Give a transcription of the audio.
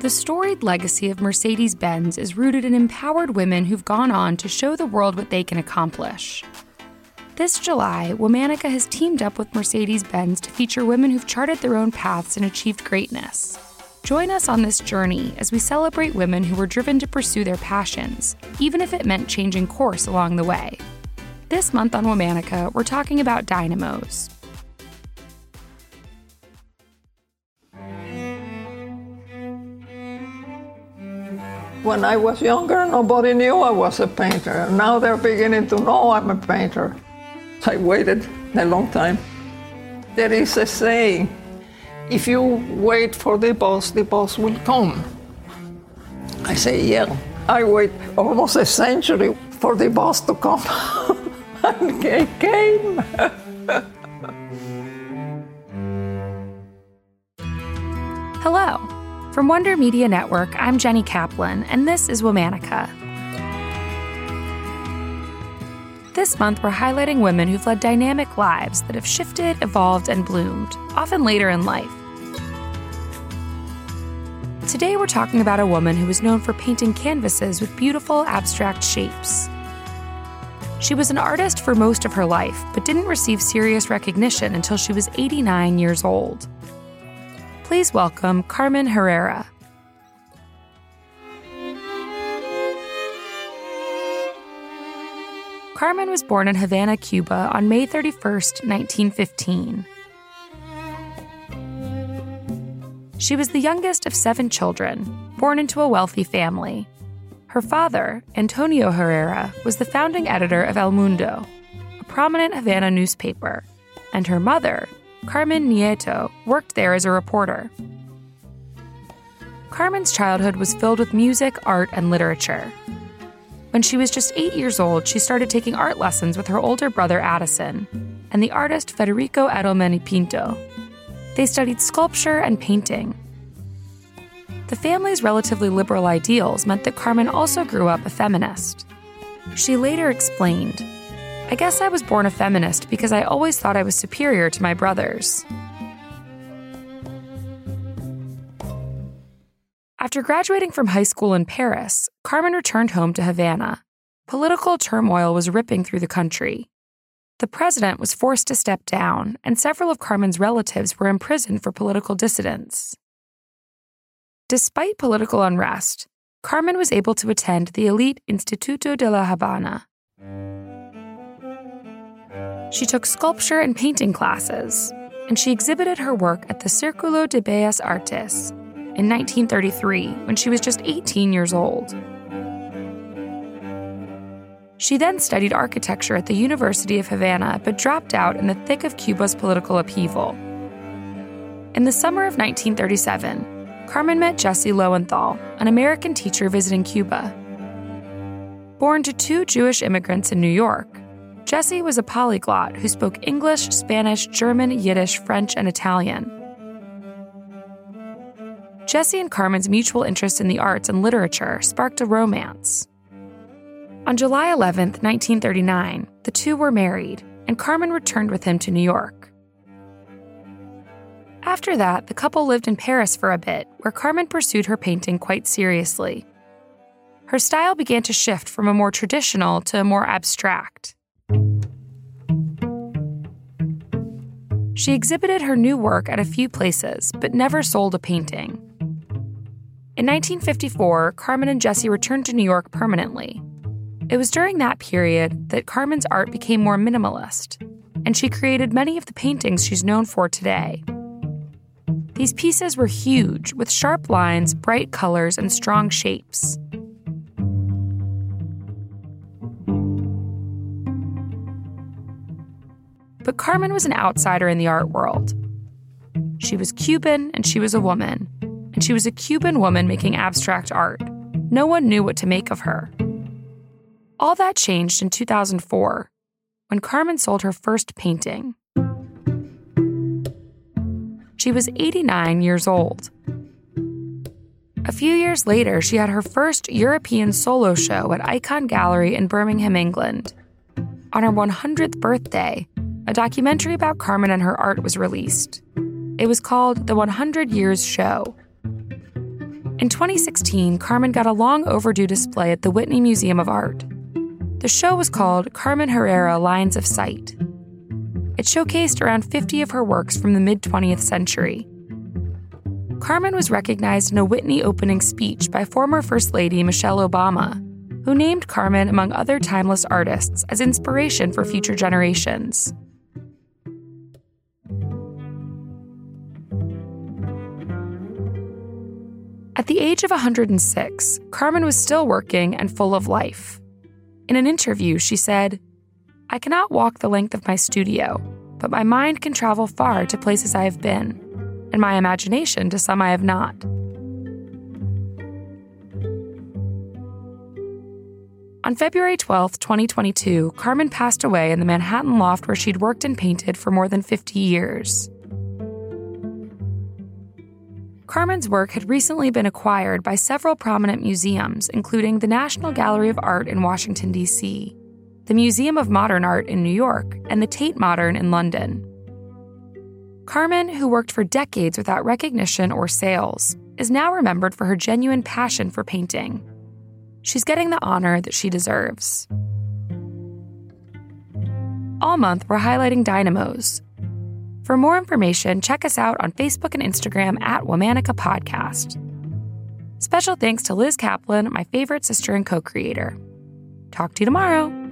The storied legacy of Mercedes Benz is rooted in empowered women who've gone on to show the world what they can accomplish. This July, Womanica has teamed up with Mercedes Benz to feature women who've charted their own paths and achieved greatness. Join us on this journey as we celebrate women who were driven to pursue their passions, even if it meant changing course along the way. This month on Womanica, we're talking about dynamos. When I was younger, nobody knew I was a painter. Now they're beginning to know I'm a painter. I waited a long time. There is a saying if you wait for the boss, the boss will come. I say, yeah, I wait almost a century for the boss to come. and he came. Hello. From Wonder Media Network, I'm Jenny Kaplan, and this is Womanica. This month, we're highlighting women who've led dynamic lives that have shifted, evolved, and bloomed, often later in life. Today, we're talking about a woman who was known for painting canvases with beautiful, abstract shapes. She was an artist for most of her life, but didn't receive serious recognition until she was 89 years old. Please welcome Carmen Herrera. Carmen was born in Havana, Cuba on May 31, 1915. She was the youngest of seven children, born into a wealthy family. Her father, Antonio Herrera, was the founding editor of El Mundo, a prominent Havana newspaper, and her mother, Carmen Nieto, worked there as a reporter. Carmen's childhood was filled with music, art, and literature. When she was just eight years old, she started taking art lessons with her older brother Addison and the artist Federico Edelman y Pinto. They studied sculpture and painting. The family's relatively liberal ideals meant that Carmen also grew up a feminist. She later explained I guess I was born a feminist because I always thought I was superior to my brothers. After graduating from high school in Paris, Carmen returned home to Havana. Political turmoil was ripping through the country. The president was forced to step down, and several of Carmen's relatives were imprisoned for political dissidents. Despite political unrest, Carmen was able to attend the elite Instituto de la Habana. She took sculpture and painting classes, and she exhibited her work at the Círculo de Bellas Artes in 1933 when she was just 18 years old. She then studied architecture at the University of Havana but dropped out in the thick of Cuba's political upheaval. In the summer of 1937, Carmen met Jesse Loewenthal, an American teacher visiting Cuba. Born to two Jewish immigrants in New York, Jesse was a polyglot who spoke English, Spanish, German, Yiddish, French, and Italian. Jesse and Carmen's mutual interest in the arts and literature sparked a romance. On July 11, 1939, the two were married, and Carmen returned with him to New York. After that, the couple lived in Paris for a bit, where Carmen pursued her painting quite seriously. Her style began to shift from a more traditional to a more abstract. She exhibited her new work at a few places, but never sold a painting. In 1954, Carmen and Jesse returned to New York permanently. It was during that period that Carmen's art became more minimalist, and she created many of the paintings she's known for today. These pieces were huge, with sharp lines, bright colors, and strong shapes. But Carmen was an outsider in the art world. She was Cuban and she was a woman, and she was a Cuban woman making abstract art. No one knew what to make of her. All that changed in 2004 when Carmen sold her first painting. She was 89 years old. A few years later, she had her first European solo show at Ikon Gallery in Birmingham, England. On her 100th birthday, a documentary about Carmen and her art was released. It was called The 100 Years Show In 2016, Carmen got a long overdue display at the Whitney Museum of Art. The show was called Carmen Herrera Lines of Sight. It showcased around 50 of her works from the mid 20th century. Carmen was recognized in a Whitney opening speech by former First Lady Michelle Obama, who named Carmen among other timeless artists as inspiration for future generations. At the age of 106, Carmen was still working and full of life. In an interview, she said, I cannot walk the length of my studio, but my mind can travel far to places I have been, and my imagination to some I have not. On February 12, 2022, Carmen passed away in the Manhattan loft where she'd worked and painted for more than 50 years. Carmen's work had recently been acquired by several prominent museums, including the National Gallery of Art in Washington, D.C., the Museum of Modern Art in New York, and the Tate Modern in London. Carmen, who worked for decades without recognition or sales, is now remembered for her genuine passion for painting. She's getting the honor that she deserves. All month, we're highlighting dynamos, for more information, check us out on Facebook and Instagram at Womanica Podcast. Special thanks to Liz Kaplan, my favorite sister and co creator. Talk to you tomorrow.